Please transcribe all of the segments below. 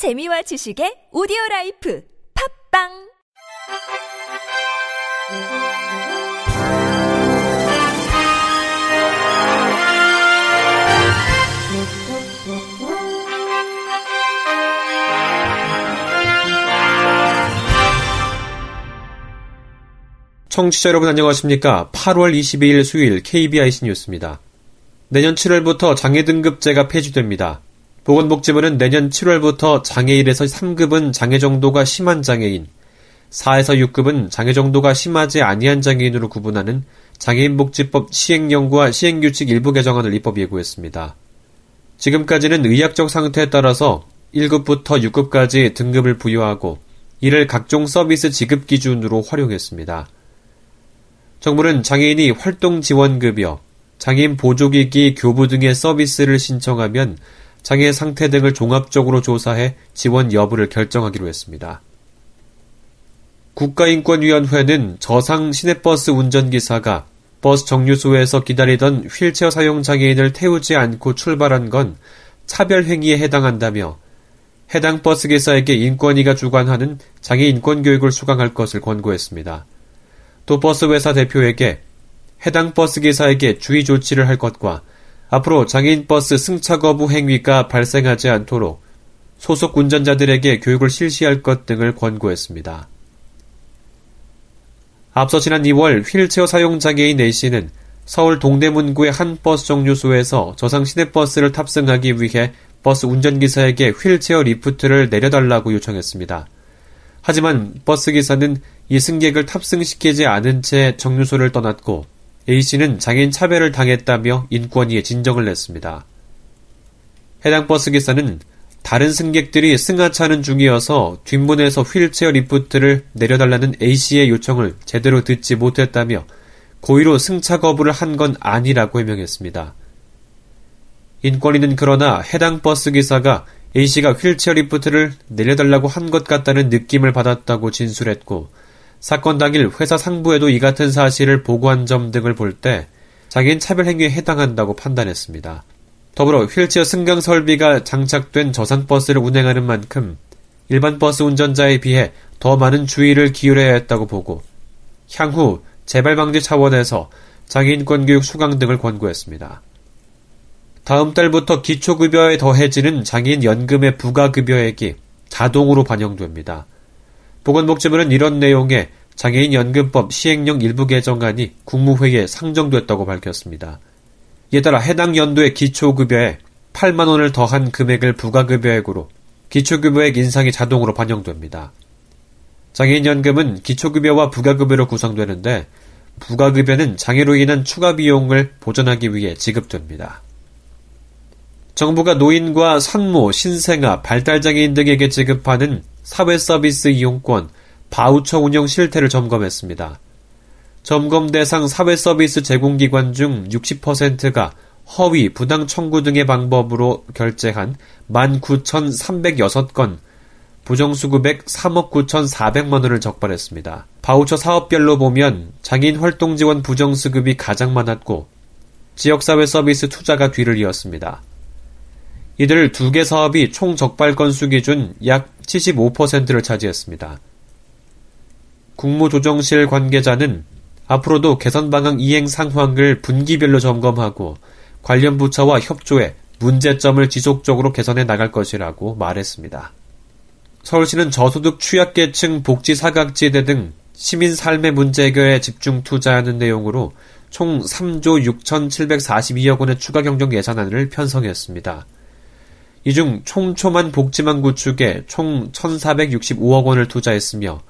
재미와 지식의 오디오 라이프 팝빵 청취자 여러분 안녕하십니까? 8월 22일 수요일 KBIC 뉴스입니다. 내년 7월부터 장애 등급제가 폐지됩니다. 보건복지부는 내년 7월부터 장애 1에서 3급은 장애 정도가 심한 장애인, 4에서 6급은 장애 정도가 심하지 아니한 장애인으로 구분하는 장애인복지법 시행령과 시행규칙 일부 개정안을 입법 예고했습니다. 지금까지는 의학적 상태에 따라서 1급부터 6급까지 등급을 부여하고 이를 각종 서비스 지급 기준으로 활용했습니다. 정부는 장애인이 활동 지원급여, 장애인 보조기기 교부 등의 서비스를 신청하면 장애 상태 등을 종합적으로 조사해 지원 여부를 결정하기로 했습니다. 국가인권위원회는 저상 시내버스 운전기사가 버스 정류소에서 기다리던 휠체어 사용 장애인을 태우지 않고 출발한 건 차별행위에 해당한다며 해당 버스 기사에게 인권위가 주관하는 장애 인권 교육을 수강할 것을 권고했습니다. 또 버스 회사 대표에게 해당 버스 기사에게 주의 조치를 할 것과 앞으로 장애인 버스 승차 거부 행위가 발생하지 않도록 소속 운전자들에게 교육을 실시할 것 등을 권고했습니다. 앞서 지난 2월 휠체어 사용 장애인 A씨는 서울 동대문구의 한 버스 정류소에서 저상 시내버스를 탑승하기 위해 버스 운전기사에게 휠체어 리프트를 내려달라고 요청했습니다. 하지만 버스기사는 이 승객을 탑승시키지 않은 채 정류소를 떠났고 A씨는 장애인 차별을 당했다며 인권위에 진정을 냈습니다. 해당 버스기사는 다른 승객들이 승하차는 중이어서 뒷문에서 휠체어 리프트를 내려달라는 A씨의 요청을 제대로 듣지 못했다며 고의로 승차 거부를 한 건 아니라고 해명했습니다. 인권위는 그러나 해당 버스 기사가 A씨가 휠체어 리프트를 내려달라고 한 것 같다는 느낌을 받았다고 진술했고 사건 당일 회사 상부에도 이 같은 사실을 보고한 점 등을 볼때 장애인 차별 행위에 해당한다고 판단했습니다. 더불어 휠체어 승강 설비가 장착된 저상 버스를 운행하는 만큼 일반 버스 운전자에 비해 더 많은 주의를 기울여야 했다고 보고 향후 재발 방지 차원에서 장애인권 교육 수강 등을 권고했습니다. 다음 달부터 기초급여에 더해지는 장애인 연금의 부가급여액이 자동으로 반영됩니다. 보건복지부는 이런 내용의 장애인 연금법 시행령 일부 개정안이 국무회의에 상정됐다고 밝혔습니다. 이에 따라 해당 연도의 기초급여에 8만 원을 더한 금액을 부가급여액으로 기초급여액 인상이 자동으로 반영됩니다. 장애인 연금은 기초급여와 부가급여로 구성되는데 부가급여는 장애로 인한 추가 비용을 보전하기 위해 지급됩니다. 정부가 노인과 산모, 신생아, 발달장애인 등에게 지급하는 사회서비스 이용권, 바우처 운영 실태를 점검했습니다. 점검 대상 사회서비스 제공기관 중 60%가 허위, 부당 청구 등의 방법으로 결제한 19,306건, 부정수급액 3억 9,400만 원을 적발했습니다. 바우처 사업별로 보면 장인 활동 지원 부정수급이 가장 많았고, 지역사회 서비스 투자가 뒤를 이었습니다. 이들 두 개 사업이 총 적발 건수 기준 약 75%를 차지했습니다. 국무조정실 관계자는 앞으로도 개선 방향 이행 상황을 분기별로 점검하고 관련 부처와 협조해 문제점을 지속적으로 개선해 나갈 것이라고 말했습니다. 서울시는 저소득 취약계층 복지 사각지대 등 시민 삶의 문제 해결에 집중 투자하는 내용으로 총 3조 6,742억 원의 추가 경정 예산안을 편성했습니다. 이중 촘촘한 복지망 구축에 총 1,465억 원을 투자했으며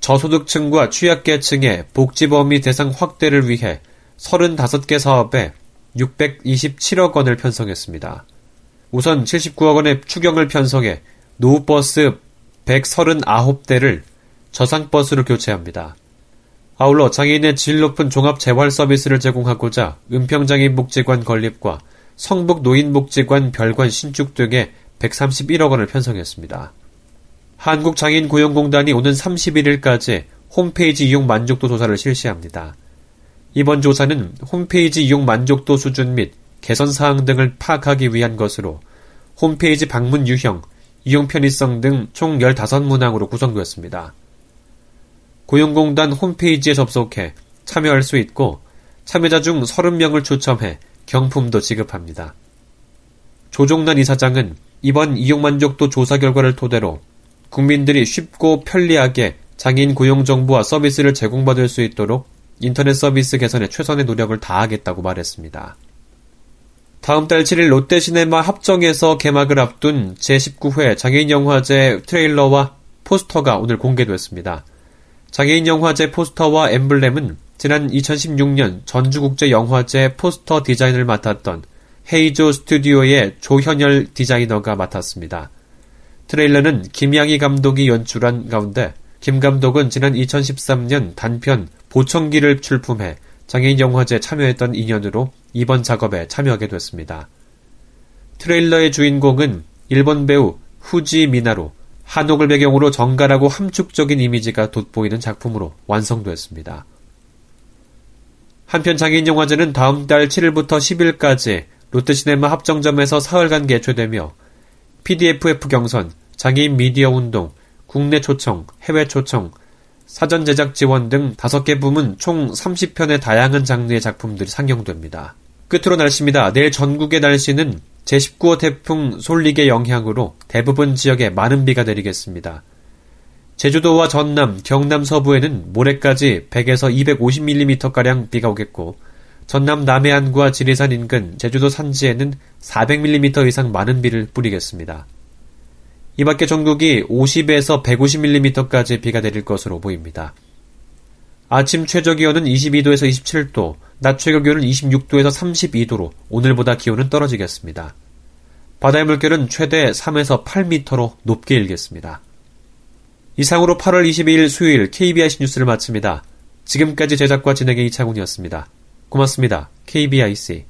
저소득층과 취약계층의 복지 범위 대상 확대를 위해 35개 사업에 627억 원을 편성했습니다. 우선 79억 원의 추경을 편성해 노후버스 139대를 저상버스로 교체합니다. 아울러 장애인의 질 높은 종합 재활 서비스를 제공하고자 은평장애인 복지관 건립과 성북 노인복지관 별관 신축 등에 131억 원을 편성했습니다. 한국장애인고용공단이 오는 31일까지 홈페이지 이용 만족도 조사를 실시합니다. 이번 조사는 홈페이지 이용 만족도 수준 및 개선 사항 등을 파악하기 위한 것으로 홈페이지 방문 유형, 이용 편의성 등 총 15문항으로 구성되었습니다. 고용공단 홈페이지에 접속해 참여할 수 있고 참여자 중 30명을 추첨해 경품도 지급합니다. 조종란 이사장은 이번 이용 만족도 조사 결과를 토대로 국민들이 쉽고 편리하게 장애인 고용 정보와 서비스를 제공받을 수 있도록 인터넷 서비스 개선에 최선의 노력을 다하겠다고 말했습니다. 다음 달 7일 롯데시네마 합정에서 개막을 앞둔 제19회 장애인 영화제 트레일러와 포스터가 오늘 공개됐습니다. 장애인 영화제 포스터와 엠블렘은 지난 2016년 전주국제영화제 포스터 디자인을 맡았던 헤이조 스튜디오의 조현열 디자이너가 맡았습니다. 트레일러는 김양희 감독이 연출한 가운데 김 감독은 지난 2013년 단편 보청기를 출품해 장애인 영화제에 참여했던 인연으로 이번 작업에 참여하게 됐습니다. 트레일러의 주인공은 일본 배우 후지 미나로 한옥을 배경으로 정갈하고 함축적인 이미지가 돋보이는 작품으로 완성됐습니다. 한편 장애인 영화제는 다음 달 7일부터 10일까지 롯데시네마 합정점에서 사흘간 개최되며 PDFF 경선, 장애인 미디어 운동, 국내 초청, 해외 초청, 사전 제작 지원 등 5개 부문 총 30편의 다양한 장르의 작품들이 상영됩니다. 끝으로 날씨입니다. 내일 전국의 날씨는 제19호 태풍 솔릭의 영향으로 대부분 지역에 많은 비가 내리겠습니다. 제주도와 전남, 경남 서부에는 모레까지 100에서 250mm가량 비가 오겠고, 전남 남해안과 지리산 인근 제주도 산지에는 400mm 이상 많은 비를 뿌리겠습니다. 이 밖에 전국이 50에서 150mm까지 비가 내릴 것으로 보입니다. 아침 최저 기온은 22도에서 27도, 낮 최고 기온은 26도에서 32도로 오늘보다 기온은 떨어지겠습니다. 바다의 물결은 최대 3에서 8m로 높게 일겠습니다. 이상으로 8월 22일 수요일 KBIC 뉴스를 마칩니다. 지금까지 제작과 진행의 이창훈이었습니다. 고맙습니다. KBIC.